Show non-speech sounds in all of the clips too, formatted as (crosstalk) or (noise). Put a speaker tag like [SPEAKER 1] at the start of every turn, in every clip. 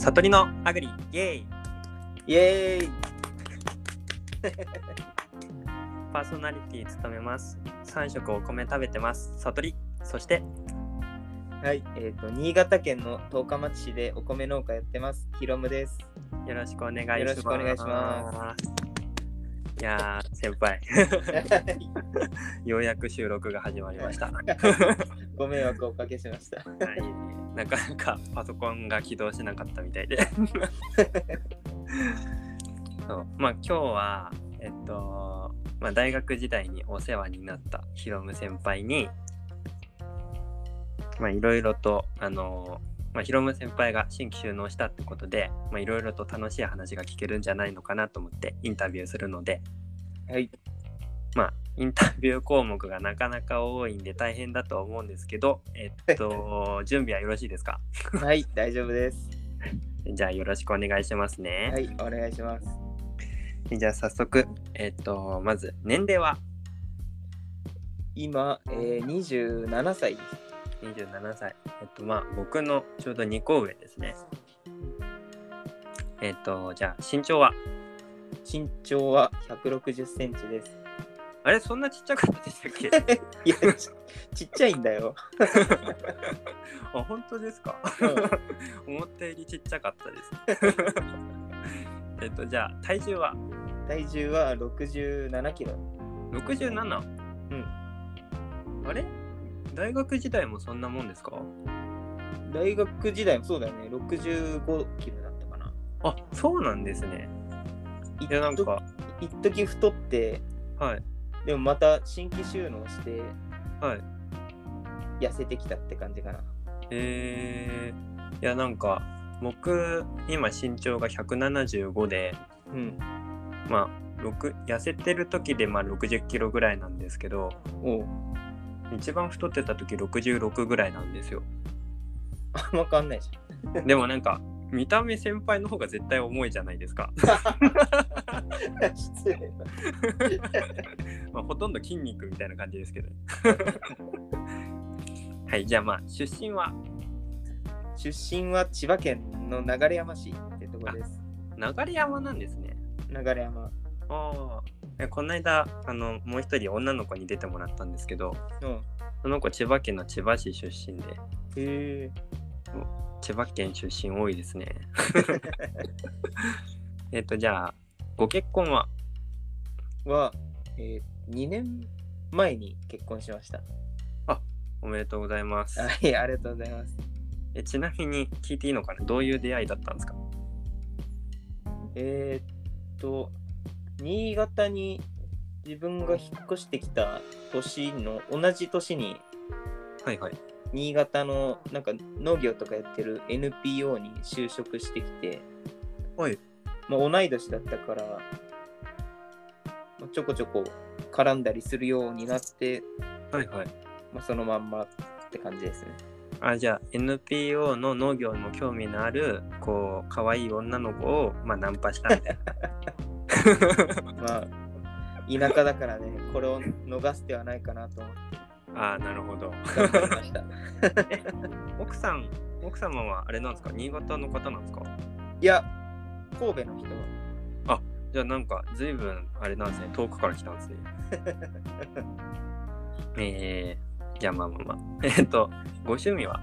[SPEAKER 1] 悟りのアグリイエーイ。
[SPEAKER 2] イエーイ。(laughs)
[SPEAKER 1] パーソナリティ務めます。3食お米食べてます。悟り。そして
[SPEAKER 2] はい、えっ、と、新潟県の十日町市でお米農家やってます。ひろむです。
[SPEAKER 1] よろしくお願いします。
[SPEAKER 2] よろしくお願いします
[SPEAKER 1] いやー先輩。(laughs) ようやく収録が始まりました、は
[SPEAKER 2] ご迷惑をおかけしました。
[SPEAKER 1] い、なかなかパソコンが起動しなかったみたいで。そう。まあ今日はえっと、まあ、大学時代にお世話になったヒロム先輩にまあいろいろとあのまあ、ヒロム先輩が新規収納したってことでまあいろいろと楽しい話が聞けるんじゃないのかなと思ってインタビューするので
[SPEAKER 2] はい。
[SPEAKER 1] まあインタビュー項目がなかなか多いんで大変だとは思うんですけどえっと準備はよろしいですか？(laughs)
[SPEAKER 2] はい、大丈夫です。
[SPEAKER 1] じゃあよろしくお願いしますね。
[SPEAKER 2] はい、お願いします。
[SPEAKER 1] じゃあ早速、えっと、まず年齢は？
[SPEAKER 2] 今、えー、27歳です。
[SPEAKER 1] 27歳。えっと、まあ僕のちょうど2個上ですね。えっと、じゃあ身長は？
[SPEAKER 2] 身長は160センチです。
[SPEAKER 1] あれそんなちっちゃかったでしたっけ？(laughs)
[SPEAKER 2] いやち、ちっちゃいんだよ。(laughs)
[SPEAKER 1] あ、本当ですか？
[SPEAKER 2] うん
[SPEAKER 1] 思ったよりちっちゃかったです。(laughs) えっと、じゃあ体重は？
[SPEAKER 2] 体重は67キロ。
[SPEAKER 1] 67?
[SPEAKER 2] うん。
[SPEAKER 1] あれ？大学時代もそんなもんですか？
[SPEAKER 2] 大学時代もそうだよね。65キロだったかな。
[SPEAKER 1] あ、そうなんですね。
[SPEAKER 2] い
[SPEAKER 1] いや、なんか、
[SPEAKER 2] 一時太って、
[SPEAKER 1] はい。
[SPEAKER 2] でもまた新規収納して
[SPEAKER 1] はい。
[SPEAKER 2] 痩せてきたって感じかな。
[SPEAKER 1] えー、いやなんか僕今身長が175で
[SPEAKER 2] うん。
[SPEAKER 1] まあ6痩せてる時でまあ60キロぐらいなんですけど
[SPEAKER 2] おう。
[SPEAKER 1] 一番太ってた時66ぐらいなんですよ
[SPEAKER 2] あんま変わんないじ
[SPEAKER 1] でもなんか見た目先輩の方が絶対重いじゃないですか、
[SPEAKER 2] ゃん。失礼な。
[SPEAKER 1] まあ、ほとんど筋肉みたいな感じですけど (laughs) はいじゃあまあ出身は？
[SPEAKER 2] 出身は千葉県の流山市ってとこです。
[SPEAKER 1] 流山なんですね
[SPEAKER 2] 流山。
[SPEAKER 1] ああえこの間あのもう一人女の子に出てもらったんですけど
[SPEAKER 2] うん。
[SPEAKER 1] その子千葉県の千葉市出身で
[SPEAKER 2] へえ。
[SPEAKER 1] 千葉県出身多いですね (laughs) (laughs) えっとじゃあご結婚は
[SPEAKER 2] は、えー、2年前に結婚しました。
[SPEAKER 1] おめでとうございます。
[SPEAKER 2] はい、ありがとうございます。
[SPEAKER 1] えちなみに聞いていいのかな？どういう出会いだったんですか？
[SPEAKER 2] えー、っと、新潟に自分が引っ越してきた年の同じ年に
[SPEAKER 1] はいはい。
[SPEAKER 2] 新潟のなんか農業とかやってる NPO に就職してきて、
[SPEAKER 1] はい
[SPEAKER 2] まあ、同い年だったから、まあ、ちょこちょこ絡んだりするようになって、
[SPEAKER 1] はいはい。
[SPEAKER 2] まあ、そのまんまって感じですね。
[SPEAKER 1] あじゃあ NPO の農業にも興味のあるこう可愛い女の子をまあナンパしたみたいな。(laughs)
[SPEAKER 2] まあ、田舎だからね、これを逃す手はないかなと思って。
[SPEAKER 1] ああなるほど。
[SPEAKER 2] 頑張りました。(laughs)
[SPEAKER 1] 奥さん奥様はあれなんですか？新潟の方なんですか？
[SPEAKER 2] いや、神戸の人。は。
[SPEAKER 1] じゃあなんか随分あれなんですね。遠くから来たんですね。(laughs) えー、じゃあまあまあまあ。えっとご趣味は？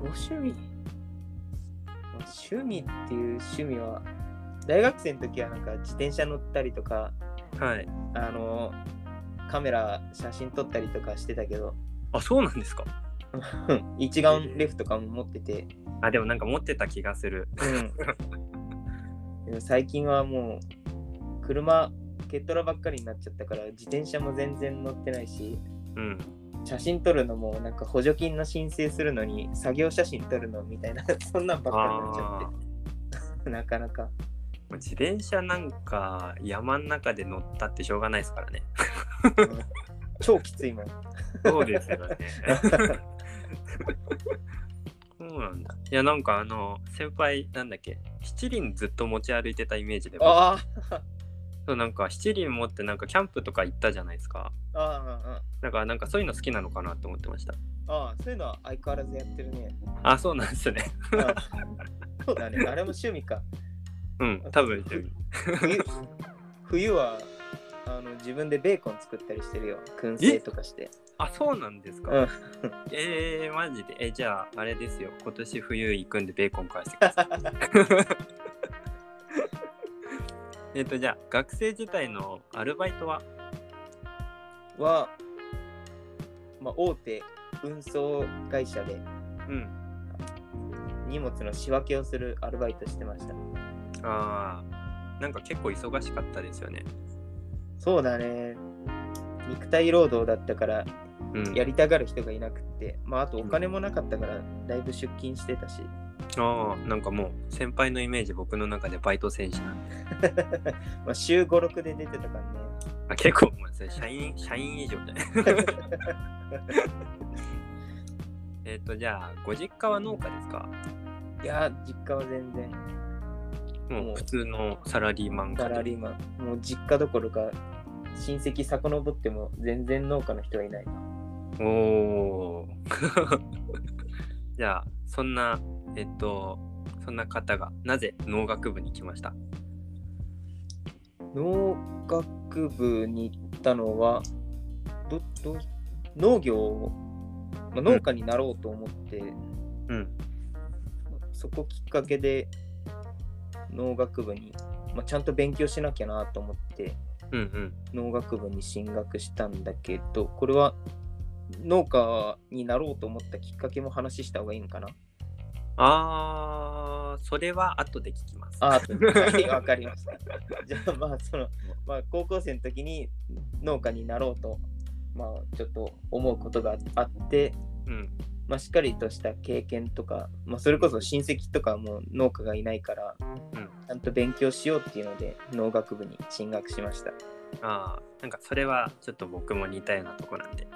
[SPEAKER 2] ご趣味、まあ趣味っていう趣味は、大学生の時はなんか自転車乗ったりとか、
[SPEAKER 1] はい。
[SPEAKER 2] あの、カメラ、写真撮ったりとかしてたけど、
[SPEAKER 1] あそうなんですか？
[SPEAKER 2] 一眼レフとかも持ってて、
[SPEAKER 1] あでもなんか持ってた気がする。
[SPEAKER 2] うん。最近はもう、車、ケットラばっかりになっちゃったから、自転車も全然乗ってないし、
[SPEAKER 1] うん。
[SPEAKER 2] 写真撮るのもなんか補助金の申請するのに作業写真撮るのみたいな (laughs) そんなんばっかりになっちゃって。(laughs) なかなか。
[SPEAKER 1] 自転車なんか山の中で乗ったってしょうがないですからね。
[SPEAKER 2] うん。超きついもん。
[SPEAKER 1] そうですよね (laughs) そうなんだいやなんかあの先輩なんだっけ？七輪ずっと持ち歩いてたイメージで
[SPEAKER 2] あ
[SPEAKER 1] そうなんか七輪持ってなんかキャンプとか行ったじゃないですか
[SPEAKER 2] あああ
[SPEAKER 1] だからなんかそういうの好きなのかなって思ってました
[SPEAKER 2] ああ、そういうのは相変わらずやってるね。
[SPEAKER 1] あ、そうなんですね。
[SPEAKER 2] あそうだね。あれも趣味か。
[SPEAKER 1] うん、多分趣味。
[SPEAKER 2] 冬冬はあの自分でベーコン作ったりしてるよ。燻製とかして。
[SPEAKER 1] あ、そうなんですか。
[SPEAKER 2] うん。
[SPEAKER 1] えー、マジで。え、じゃあ、あれですよ。今年冬行くんでベーコン返してください。(laughs) えっと、じゃあ、学生時代のアルバイトは？
[SPEAKER 2] は、まあ、大手運送会社で
[SPEAKER 1] うん。
[SPEAKER 2] 荷物の仕分けをするアルバイトしてました。
[SPEAKER 1] ああ、なんか結構忙しかったですよね。
[SPEAKER 2] そうだね。肉体労働だったから
[SPEAKER 1] うん。
[SPEAKER 2] やりたがる人がいなくって、まあ、あとお金もなかったからだいぶ出勤してたし、
[SPEAKER 1] ああ、なんかもう先輩のイメージ僕の中でバイト選手なんで。(laughs)
[SPEAKER 2] まあ週5、6で出てたからね。
[SPEAKER 1] あ結構、もうそれ社員、(laughs) 社員以上だね。(laughs) えっと、じゃあ、ご実家は農家ですか？
[SPEAKER 2] いや、実家は全然
[SPEAKER 1] もう普通のサラリーマン
[SPEAKER 2] サラリーマン。もう実家どころか親戚遡っても全然農家の人はいないな。
[SPEAKER 1] おお。(laughs) じゃあ、そんな、えっと、そんな方がなぜ農学部に来ました？
[SPEAKER 2] 農学部に行ったのは、どど農業を、まあ、農家になろうと思って、
[SPEAKER 1] うん。
[SPEAKER 2] そこきっかけで農学部に、まあ、ちゃんと勉強しなきゃなと思って。農学部に進学したんだけど、これは農家になろうと思ったきっかけも話した方がいいのかな？
[SPEAKER 1] あー、それは後で聞きます。
[SPEAKER 2] ああ、(laughs) わかりました。じゃあまあその、まあ、高校生の時に農家になろうと、まあ、ちょっと思うことがあって、
[SPEAKER 1] うん。
[SPEAKER 2] まあ、しっかりとした経験とか、まあ、それこそ親戚とかも農家がいないから、
[SPEAKER 1] うん
[SPEAKER 2] ちゃんと勉強しようっていうので農学部に進学しました。
[SPEAKER 1] あー、なんかそれはちょっと僕も似たようなとこなんで。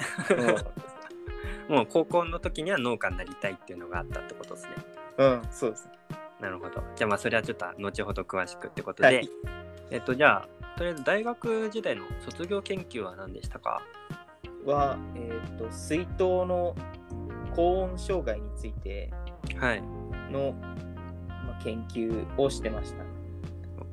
[SPEAKER 2] う (laughs)
[SPEAKER 1] もう高校の時には農家になりたいっていうのがあったってことですね。
[SPEAKER 2] ん、うん、そうです。
[SPEAKER 1] なるほど。じゃあまあそれはちょっと後ほど詳しくってことで、
[SPEAKER 2] はい
[SPEAKER 1] えっとじゃあとりあえず大学時代の卒業研究は何でしたか？
[SPEAKER 2] は、えっ、と、水筒の高温障害について
[SPEAKER 1] はい。
[SPEAKER 2] の、まあ、研究をしてました。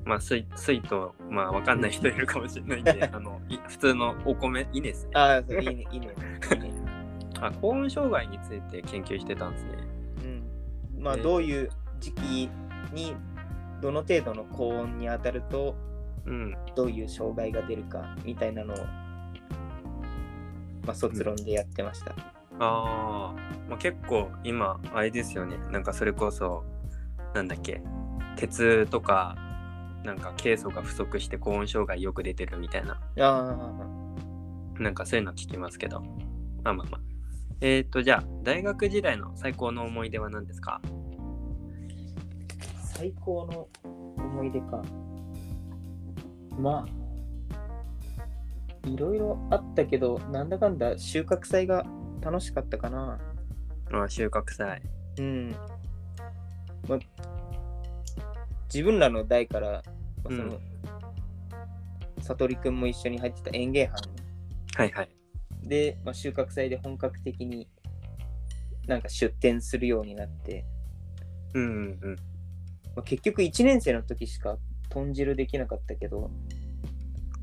[SPEAKER 1] まあ水水とまあわかんない人いるかもしれないんで (laughs) あのい普通のお米いいですね。
[SPEAKER 2] ああ、そういいね、いいね。いいね (laughs)
[SPEAKER 1] あ高温障害について研究してたんですね。
[SPEAKER 2] うん。まあ、
[SPEAKER 1] えー
[SPEAKER 2] どういう時期に、どの程度の高温に当たると、
[SPEAKER 1] うん。
[SPEAKER 2] どういう障害が出るかみたいなのを、まあ、卒論でやってました。
[SPEAKER 1] あー、まあ結構今あれですよね。なんかそれこそなんだっけ鉄とかなんかケイ素が不足して高温障害よく出てるみたいな
[SPEAKER 2] あ
[SPEAKER 1] なんかそういうの聞きますけど。まあまあまあ。えっ、ー、と、じゃあ、大学時代の最高の思い出は何ですか？
[SPEAKER 2] あ、最高の思い出か。まあ、いろいろあったけど、なんだかんだ収穫祭が楽しかったかな。
[SPEAKER 1] あ収穫祭。
[SPEAKER 2] うん。まあ、自分らの代から、まあ、その、
[SPEAKER 1] うん
[SPEAKER 2] 悟りくんも一緒に入ってた園芸班
[SPEAKER 1] はいはい。
[SPEAKER 2] で、まあ、収穫祭で本格的になんか出店するようになって、
[SPEAKER 1] うんうんうん。
[SPEAKER 2] まあ、結局1年生の時しか豚汁できなかったけど、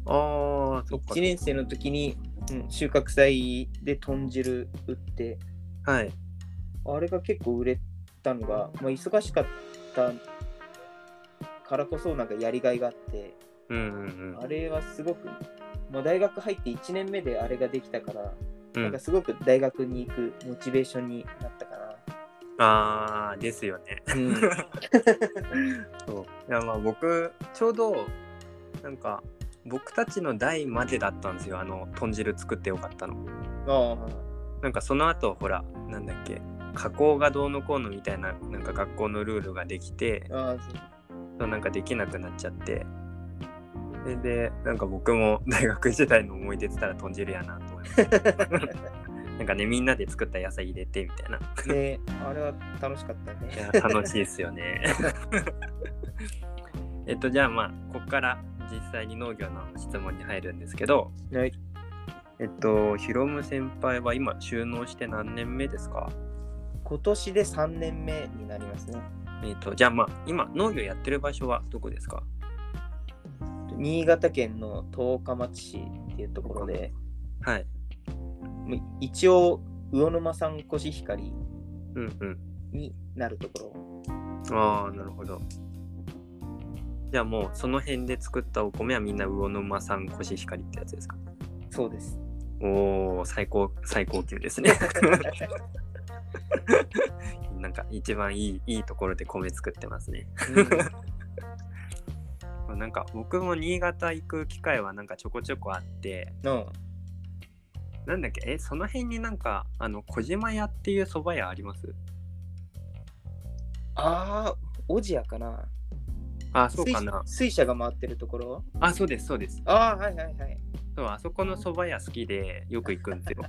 [SPEAKER 1] ああ、そっか
[SPEAKER 2] 1。年生の時に、うん、収穫祭で豚汁売って、
[SPEAKER 1] はい。
[SPEAKER 2] あれが結構売れたのが、まあ、忙しかったからこそなんかやりがいがあって、
[SPEAKER 1] うんうん
[SPEAKER 2] あれはすごく、まあ、大学入って1年目であれができたから、
[SPEAKER 1] うん。うん
[SPEAKER 2] なんか、すごく大学に行くモチベーションになったか
[SPEAKER 1] ああ、ですよね。
[SPEAKER 2] な。うん、(laughs)
[SPEAKER 1] そう。いや、まあ僕、ちょうど、なんか、僕たちの代までだったんですよ。あの、豚汁作ってよかったの。
[SPEAKER 2] あ
[SPEAKER 1] なんかその後、ほら、なんだっけ、加工がどうのこうのみたいな、なんか学校のルールができて、
[SPEAKER 2] あ、ああ、そう
[SPEAKER 1] なんかできなくなっちゃってそれでなんか僕も (laughs) 大学時代の思い出ってたら豚汁やなと思います (laughs) なんかねみんなで作った野菜入れてみたいな
[SPEAKER 2] ねあれは楽しかった
[SPEAKER 1] い
[SPEAKER 2] ね。
[SPEAKER 1] や楽しいですよね (laughs) えっとじゃあまあここから実際に農業の質問に入るんですけど
[SPEAKER 2] はい。
[SPEAKER 1] えっと、ヒロム先輩は今収納して何年目ですか？
[SPEAKER 2] 今年で3年目になりますね。
[SPEAKER 1] えっと、じゃあまあ、今農業やってる場所はどこですか？
[SPEAKER 2] 新潟県の十日町市っていうところで、
[SPEAKER 1] はい。
[SPEAKER 2] 一応、魚沼産コシヒカリ
[SPEAKER 1] うんうん。
[SPEAKER 2] になるところ。
[SPEAKER 1] ああ、なるほど。じゃあもうその辺で作ったお米はみんな魚沼産コシヒカリってやつですか？
[SPEAKER 2] そうです。
[SPEAKER 1] おお最高最高級ですね。(laughs) なんか一番いいいいところで米作ってますね。(laughs) なんか僕も新潟行く機会はなんかちょこちょこあって。
[SPEAKER 2] の
[SPEAKER 1] なんだっけ？えその辺になんかあの小島屋っていう蕎麦屋あります？
[SPEAKER 2] ああ、オジアかな。
[SPEAKER 1] あそうかな
[SPEAKER 2] 水水車が回ってるところ？
[SPEAKER 1] あそうですそうです
[SPEAKER 2] ああ、はいはいはい。
[SPEAKER 1] そうあそこの蕎麦屋好きでよく行くんですよ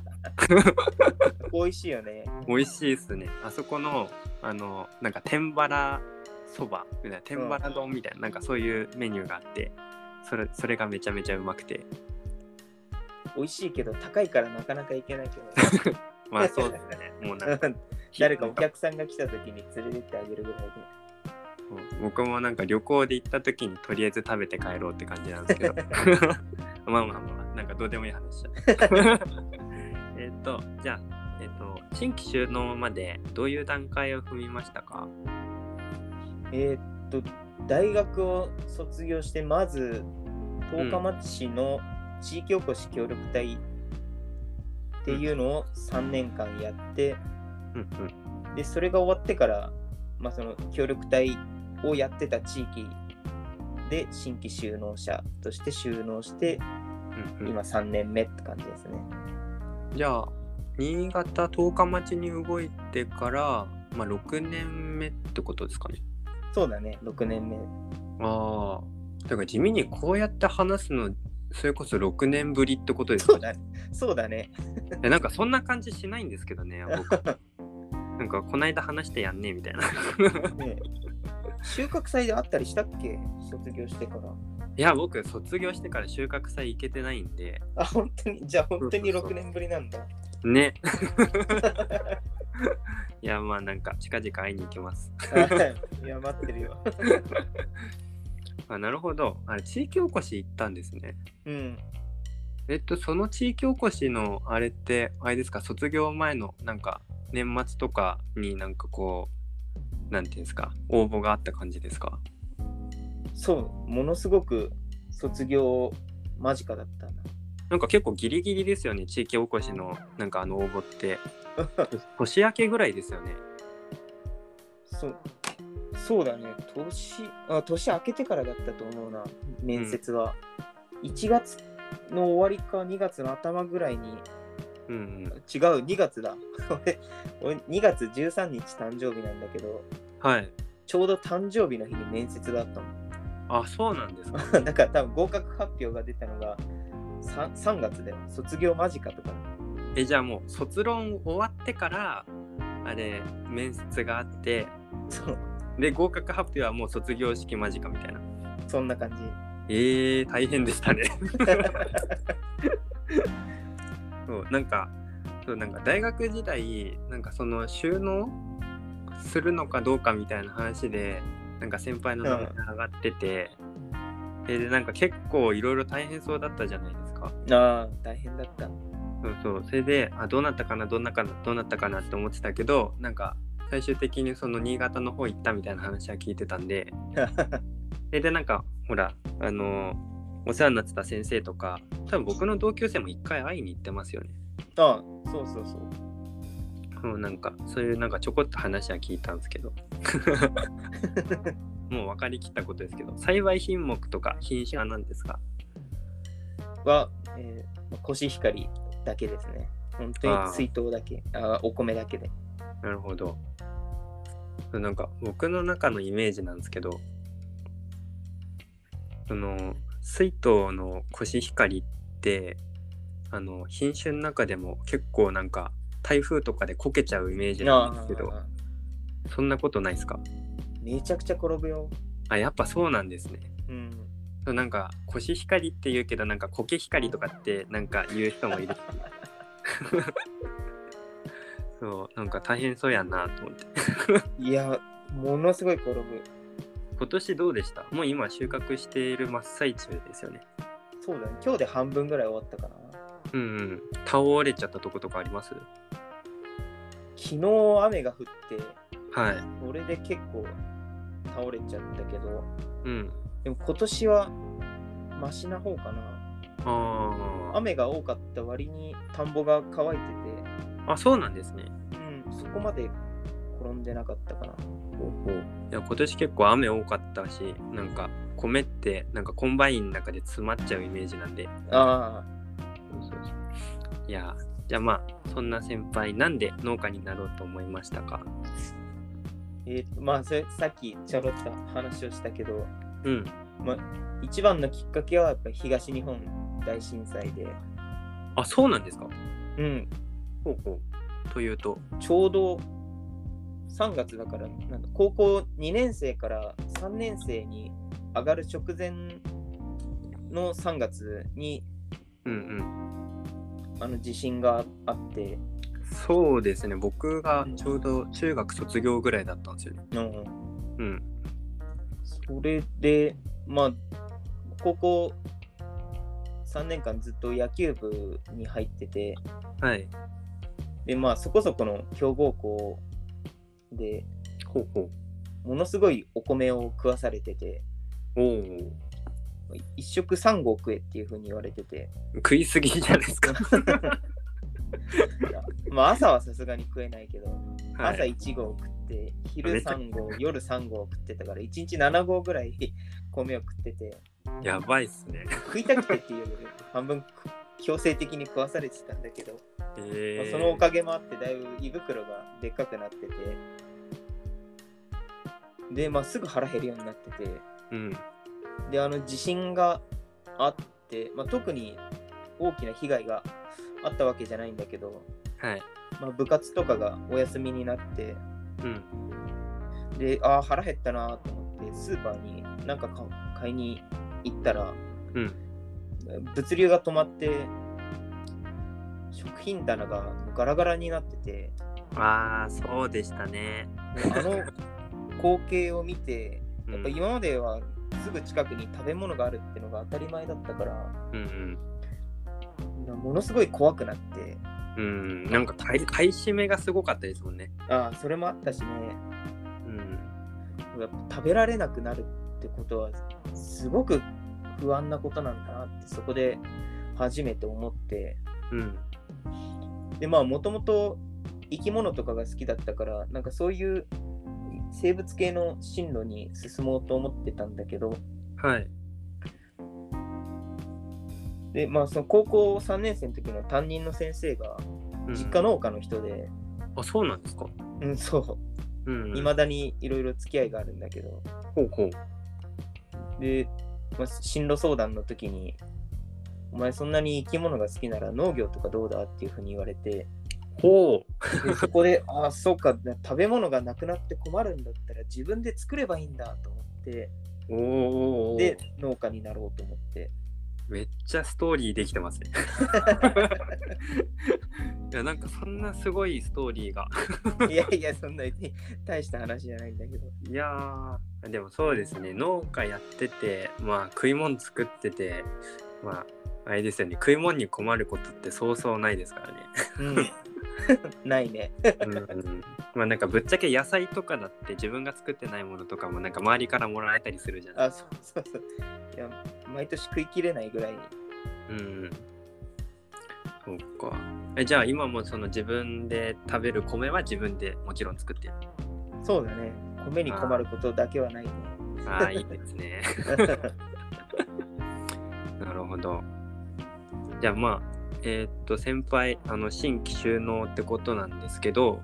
[SPEAKER 1] (laughs)
[SPEAKER 2] 美味しいよね。
[SPEAKER 1] 美味しいっすねあそこのあのなんか天バラそばみたいな天バラ丼みたいな、なんかそういうメニューがあってそれそれがめちゃめちゃうまくて
[SPEAKER 2] 美味しいけど高いからなかなか行けないけど。(laughs)
[SPEAKER 1] まあそうですねもうなんか (laughs)
[SPEAKER 2] 誰かお客さんが来た時に連れてってあげるぐらいで。
[SPEAKER 1] 僕もなんか旅行で行った時にとりあえず食べて帰ろうって感じなんですけど。(laughs) まあまあまあなんかどうでもいい話じゃ (laughs) えっとじゃあえっ、と新規収納までどういう段階を踏みましたか？
[SPEAKER 2] えーっと、大学を卒業して、まず、十日町市の地域おこし協力隊っていうのを3年間やって、
[SPEAKER 1] うんうん。
[SPEAKER 2] で、それが終わってから、まあ、その協力隊をやってた地域で新規就農者として就農して、
[SPEAKER 1] うんうん
[SPEAKER 2] 今3年目って感じですね。
[SPEAKER 1] じゃあ新潟十日町に動いてから、まあ、6年目ってことですかね
[SPEAKER 2] そうだね、6年目。
[SPEAKER 1] ああだから地味にこうやって話すのそれこそ6年ぶりってことですか
[SPEAKER 2] ね。そうだね。
[SPEAKER 1] えなんかそんな感じしないんですけどね僕 (laughs) なんかこないだ話してやんねえみたいな
[SPEAKER 2] ね収穫祭であったりしたっけ？卒業してから。
[SPEAKER 1] いや僕卒業してから収穫祭行けてないんで。
[SPEAKER 2] あ、本当に？じゃあ本当に
[SPEAKER 1] そうそうそう。
[SPEAKER 2] 6年ぶりなんだ。
[SPEAKER 1] ね。(laughs) いやまあなんか近々会いに行きます。
[SPEAKER 2] は (laughs) いいや、待ってるよ。(laughs)
[SPEAKER 1] あなるほど。あれ地域おこし行ったんですね。
[SPEAKER 2] うん。
[SPEAKER 1] えっと、その地域おこしのあれって、あれですか、卒業前のなんか年末とかになんかこう、なんていうんですか、応募があった感じですか？
[SPEAKER 2] そう、ものすごく卒業間近だったな。
[SPEAKER 1] なんか結構ギリギリですよね、地域おこしのなんかあの応募って。(laughs) 年明けぐらいですよね。
[SPEAKER 2] そうそうだね年あ、年明けてからだったと思うな、面接は。1月の終わりか2月の頭ぐらいに、
[SPEAKER 1] うん、うん。
[SPEAKER 2] 違う、2月だ。(laughs) 俺、俺2月13日誕生日なんだけど、
[SPEAKER 1] はい。
[SPEAKER 2] ちょうど誕生日の日に面接があったの。
[SPEAKER 1] あ、そうなんですか。(laughs)
[SPEAKER 2] だから多分合格発表が出たのが 3, 3月だよ。卒業間近とか。
[SPEAKER 1] え、じゃあもう卒論終わってから、あれ、面接があって、
[SPEAKER 2] そう、
[SPEAKER 1] で、合格発表はもう卒業式間近みたいな。
[SPEAKER 2] そんな感じ。
[SPEAKER 1] えー、大変でしたね。(laughs) そうなんかそうなんか大学時代なんかその収納するのかどうかみたいな話でなんか先輩の名前が上がってて、えでなんか結構いろいろ大変そうだったじゃないですか。
[SPEAKER 2] ああ、大変だった。
[SPEAKER 1] そうそうそれであどうなったかなどうなかなどうなったかなって思ってたけどなんか最終的にその新潟の方行ったみたいな話は聞いてたんで (laughs) それでなんかほらあのお世話になってた先生とか多分僕の同級生も一回会いに行ってますよね。
[SPEAKER 2] ああ、そうそうそう。
[SPEAKER 1] うん、なんかそういうなんかちょこっと話は聞いたんですけど (laughs) もう分かりきったことですけど栽培品目とか品種は何ですか？
[SPEAKER 2] は、えー、コシヒカリだけですね。本当に水筒だけあ、お米だけで。
[SPEAKER 1] なるほどなんか僕の中のイメージなんですけどその水筒のコシヒカリってあの品種の中でも結構なんか台風とかでこけちゃうイメージなんですけど
[SPEAKER 2] あ
[SPEAKER 1] そんなことないですか？
[SPEAKER 2] めちゃくちゃ転ぶよ。
[SPEAKER 1] あやっぱそうなんですね
[SPEAKER 2] うん。
[SPEAKER 1] そうなんかコシヒカリって言うけどなんかコケヒカリとかってなんか言う人もいるし (laughs) そうなんか大変そうやなと思って
[SPEAKER 2] いや、ものすごい転ぶ。
[SPEAKER 1] 今年どうでした？もう今収穫している真っ最中ですよね
[SPEAKER 2] そうだね。今日で半分ぐらい終わったかな。
[SPEAKER 1] うんうん倒れちゃったとことかあります？
[SPEAKER 2] 昨日雨が降って、
[SPEAKER 1] はい。
[SPEAKER 2] それで結構倒れちゃったけど、
[SPEAKER 1] うん。
[SPEAKER 2] でも今年はマシな方かな。
[SPEAKER 1] あー。
[SPEAKER 2] 雨が多かった割に田んぼが乾いて
[SPEAKER 1] あそうなんですね。
[SPEAKER 2] て、うん、そこまで転んでなかったかな。
[SPEAKER 1] いや今年結構雨多かったしなんか米ってなんかコンバインの中で詰まっちゃうイメージなんで。
[SPEAKER 2] あ
[SPEAKER 1] そうそうそう。いやじゃあまあそんな先輩なんで農家になろうと思いましたか？
[SPEAKER 2] あ、えーとまあそれさっきちょろっと話をしたけど、
[SPEAKER 1] うん。
[SPEAKER 2] 一番のきっかけはやっぱり東日本大震災で、
[SPEAKER 1] あそうなんですか？
[SPEAKER 2] うん、
[SPEAKER 1] ほうほう。というと？
[SPEAKER 2] ちょうど3月だからなんだ高校2年生から3年生に上がる直前の3月に
[SPEAKER 1] うんうん
[SPEAKER 2] あの地震があって、
[SPEAKER 1] そうですね。僕がちょうど中学卒業ぐらいだったんですよね。
[SPEAKER 2] うん、
[SPEAKER 1] うん。
[SPEAKER 2] それでまあ高校3年間ずっと野球部に入ってて。
[SPEAKER 1] はい。
[SPEAKER 2] でまあそこそこの強豪校で。
[SPEAKER 1] ほうほ
[SPEAKER 2] ものすごいお米を食わされてて。
[SPEAKER 1] うおお
[SPEAKER 2] 一食3合食えっていう風に言われてて。
[SPEAKER 1] 食いすぎじゃないですか。
[SPEAKER 2] まあ朝はさすがに食えないけど、
[SPEAKER 1] はい。
[SPEAKER 2] 朝1合食って昼
[SPEAKER 1] めっちゃ
[SPEAKER 2] 3合夜3合食ってたから1日7合ぐらい (laughs) 米を食ってて。
[SPEAKER 1] やばいっすね。
[SPEAKER 2] 食いたくてっていうより半分強制的に食わされてたんだけど、ま
[SPEAKER 1] えー、
[SPEAKER 2] あそのおかげもあってだいぶ胃袋がでっかくなってて。で、まあ、すぐ腹減るようになってて。
[SPEAKER 1] うん
[SPEAKER 2] であの地震があって、まあ、特に大きな被害があったわけじゃないんだけど、
[SPEAKER 1] はい。
[SPEAKER 2] まあ、部活とかがお休みになって
[SPEAKER 1] うん。
[SPEAKER 2] でああ腹減ったなと思ってスーパーになんか買買いに行ったら
[SPEAKER 1] うん。
[SPEAKER 2] 物流が止まって食品棚がガラガラになってて
[SPEAKER 1] ああそうでしたね。
[SPEAKER 2] あの光景を見て
[SPEAKER 1] うん
[SPEAKER 2] やっぱ今まではすぐ近くに食べ物があるってのが当たり前だったから
[SPEAKER 1] うん
[SPEAKER 2] なものすごい怖くなって。
[SPEAKER 1] うん。うんなんか買い買い占めがすごかったですもんね。
[SPEAKER 2] ああそれもあったしね。
[SPEAKER 1] うん。
[SPEAKER 2] やっぱ食べられなくなるってことはすごく不安なことなんだなってそこで初めて思って。
[SPEAKER 1] うん。
[SPEAKER 2] でまあもともと生き物とかが好きだったからなんかそういう生物系の進路に進もうと思ってたんだけど。
[SPEAKER 1] はい。
[SPEAKER 2] でまあその高校3年生の時の担任の先生が
[SPEAKER 1] うん。
[SPEAKER 2] 実家農家の人で、
[SPEAKER 1] あそうなんですか？
[SPEAKER 2] うん、そう。
[SPEAKER 1] うん
[SPEAKER 2] いまだにいろいろ付き合いがあるんだけど。
[SPEAKER 1] ほうほう。
[SPEAKER 2] で、まあ、進路相談の時にお前そんなに生き物が好きなら農業とかどうだ？っていうふうに言われて
[SPEAKER 1] ほ
[SPEAKER 2] でそこでああそうか食べ物がなくなって困るんだったら自分で作ればいいんだと思って
[SPEAKER 1] うお
[SPEAKER 2] で農家になろうと思って。
[SPEAKER 1] めっちゃストーリーできてますね。(laughs) いやなんかそんなすごいストーリーが。
[SPEAKER 2] いやいやそんなに大した話じゃないんだけど。
[SPEAKER 1] いやーでもそうですね。農家やっててまあ食い物作っててまああれですよね。食い物に困ることってそうそうないですからね。
[SPEAKER 2] うん (laughs) ないね。
[SPEAKER 1] うん。うんまあなんかぶっちゃけ野菜とかだって自分が作ってないものとかもなんか周りからもらえたりするじゃない
[SPEAKER 2] あそうそうそう。いや毎年食い切れないぐらい
[SPEAKER 1] うん。そうか。えじゃあ今もその自分で食べる米は自分でもちろん作ってる。
[SPEAKER 2] そうだね。米に困ることだけはないね。
[SPEAKER 1] ああいいですね。(laughs) なるほど。じゃあまあえーっと先輩あの新規収納ってことなんですけど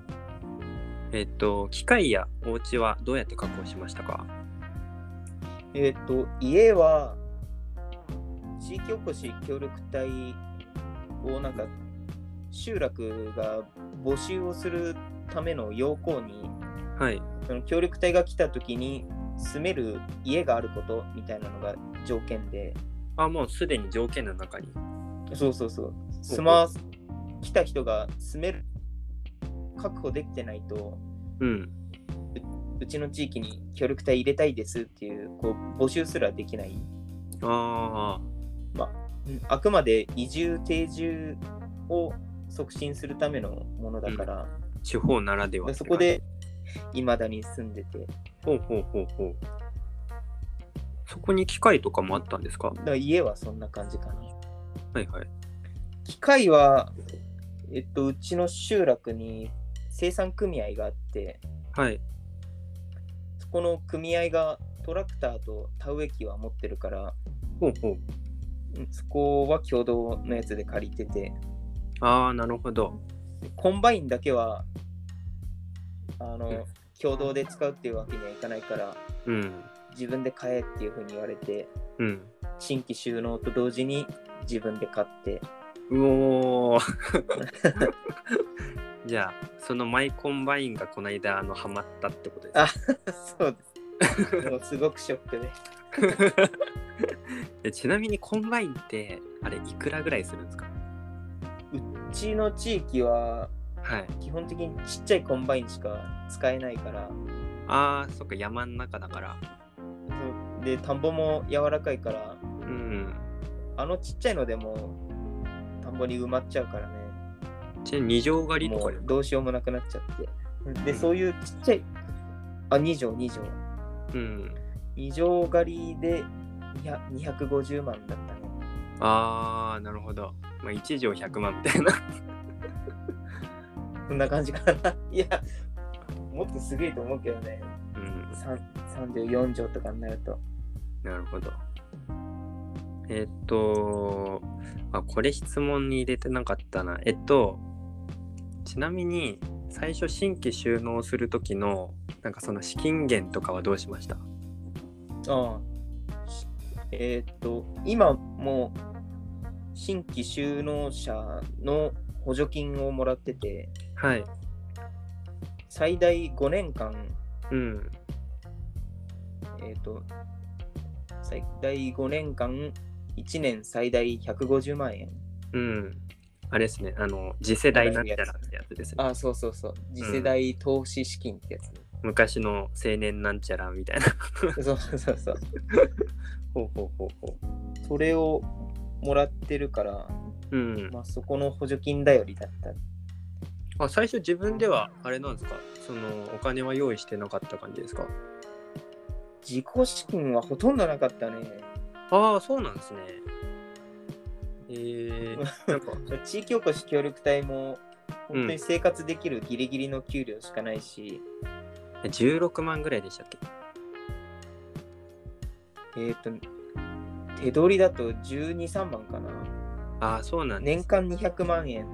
[SPEAKER 1] えーっと機械やお家はどうやって確保しましたか？
[SPEAKER 2] えっと家は地域おこし協力隊をなんか集落が募集をするための要項に
[SPEAKER 1] はい
[SPEAKER 2] その協力隊が来た時に住める家があることみたいなのが条件で、
[SPEAKER 1] あ、もうすでに条件の中に。
[SPEAKER 2] そうそうそう。住ま、来た人が住める、確保できてないと、
[SPEAKER 1] うん。
[SPEAKER 2] うちの地域に協力隊入れたいですっていう、こう、募集すらできない。
[SPEAKER 1] あ
[SPEAKER 2] うんあくまで移住定住を促進するためのものだから、
[SPEAKER 1] あ、地方ならでは
[SPEAKER 2] そこでいまだに住んでて
[SPEAKER 1] ほうほうほうほう。そこに機械とかもあったんですか？
[SPEAKER 2] だから家はそんな感じかな
[SPEAKER 1] はいはい。
[SPEAKER 2] 機械はえっとうちの集落に生産組合があって
[SPEAKER 1] はい。
[SPEAKER 2] そこの組合がトラクターと田植え機は持ってるから
[SPEAKER 1] ほうほう。
[SPEAKER 2] うんそこは共同のやつで借りてて
[SPEAKER 1] ああ、なるほど。
[SPEAKER 2] コンバインだけはあの、
[SPEAKER 1] うん
[SPEAKER 2] 共同で使うっていうわけにはいかないから
[SPEAKER 1] うん。
[SPEAKER 2] 自分で買えっていうふうに言われて
[SPEAKER 1] うん。
[SPEAKER 2] 新規就農と同時に自分で買って
[SPEAKER 1] うおー。(laughs) じゃあ、そのマイコンバインがこの間、あの、ハマったってことですか？
[SPEAKER 2] あそうです。もうすごくショックで。(laughs)
[SPEAKER 1] でちなみにコンバインって、あれ、いくらぐらいするんですか？
[SPEAKER 2] うちの地域は
[SPEAKER 1] はい。
[SPEAKER 2] 基本的にちっちゃいコンバインしか使えないから。
[SPEAKER 1] ああ、そっか、山の中だから。
[SPEAKER 2] そう。で田んぼも柔らかいから。
[SPEAKER 1] うん。
[SPEAKER 2] あのちっちゃいのでも田んぼに埋まっちゃうからね
[SPEAKER 1] ちなみに二畳狩りと
[SPEAKER 2] も
[SPEAKER 1] かで
[SPEAKER 2] うどうしようもなくなっちゃってで
[SPEAKER 1] うん
[SPEAKER 2] そういうちっちゃいあ2畳2畳
[SPEAKER 1] うん。
[SPEAKER 2] 2畳狩りで200 250万だったね
[SPEAKER 1] ああ、なるほど。まあ、1畳100万みたいな。(laughs)
[SPEAKER 2] こんな感じかな (laughs) いやもっとすげえと思うけどね
[SPEAKER 1] うん。
[SPEAKER 2] 34畳とかになると
[SPEAKER 1] なるほど。えっと、あ、これ質問に入れてなかったな。えっと、ちなみに、最初新規収納するときの、なんかその資金源とかはどうしました？
[SPEAKER 2] ああしえーっと今もう新規就農者の補助金をもらってて
[SPEAKER 1] はい。
[SPEAKER 2] 最大5年間
[SPEAKER 1] うん。
[SPEAKER 2] えーっと最大5年間1年最大150万円
[SPEAKER 1] うん。あれですね。あの、次世代なんちゃらってやつですね。
[SPEAKER 2] ああそうそうそう次世代投資資金ってやつ、
[SPEAKER 1] 昔の青年なんちゃらみたいな。(laughs)
[SPEAKER 2] そうそうそ (laughs) う
[SPEAKER 1] ほうほうほうほ
[SPEAKER 2] それをもらってるから、
[SPEAKER 1] う。うん。
[SPEAKER 2] まあ、そこの補助金頼りだった
[SPEAKER 1] あ、最初自分では、あれなんですか？その、お金は用意してなかった感じですか？
[SPEAKER 2] 自己資金はほとんどなかったね
[SPEAKER 1] ああ、そうなんですね。えー、(laughs) なんか、
[SPEAKER 2] 地域おこし協力隊も本当に生活できるギリギリの給料しかないし、
[SPEAKER 1] 16万ぐらいでしたっけ？
[SPEAKER 2] えっ、と手取りだと12、3万かな。
[SPEAKER 1] ああ、そうなんです。
[SPEAKER 2] 年間200万円。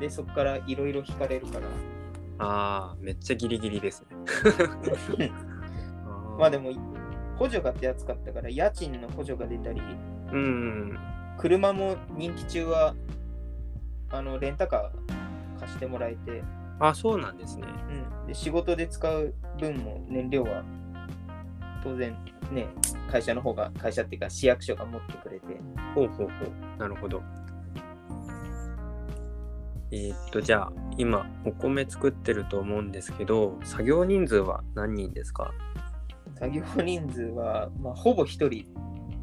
[SPEAKER 2] でそこからいろいろ引かれるから。
[SPEAKER 1] ああ、めっちゃギリギリですね。(laughs) (laughs)
[SPEAKER 2] まあでも補助が手厚かったから家賃の補助が出たり
[SPEAKER 1] うん。
[SPEAKER 2] 車も任期中はあのレンタカー貸してもらえて、
[SPEAKER 1] あそうなんですね。
[SPEAKER 2] うん、で仕事で使う分も燃料は当然ね会社の方が会社っていうか市役所が持ってくれて
[SPEAKER 1] ほうほうほう。なるほど。えーっと、じゃあ、今、お米作ってると思うんですけど、作業人数は何人ですか？
[SPEAKER 2] 作業人数は、まあ、ほぼ一人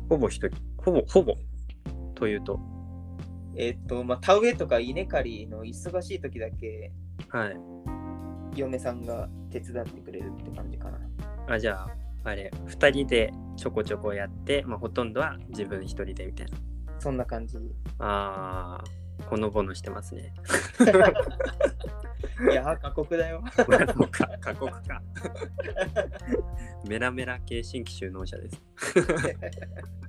[SPEAKER 1] ほぼ一人。ほぼ、ほぼ。というと。
[SPEAKER 2] えっとまあ田植えとか稲刈りの忙しい時だけ
[SPEAKER 1] はい。
[SPEAKER 2] 嫁さんが手伝ってくれるって感じかな
[SPEAKER 1] あ、じゃあ、あれ、二人でちょこちょこやって、まあ、ほとんどは自分一人でみたいな。
[SPEAKER 2] そんな感じ
[SPEAKER 1] あー、ほのぼのしてますね。(laughs)
[SPEAKER 2] いや過酷だよ
[SPEAKER 1] まあそうか過酷か。(laughs) メラメラ系新規収納者です。(laughs)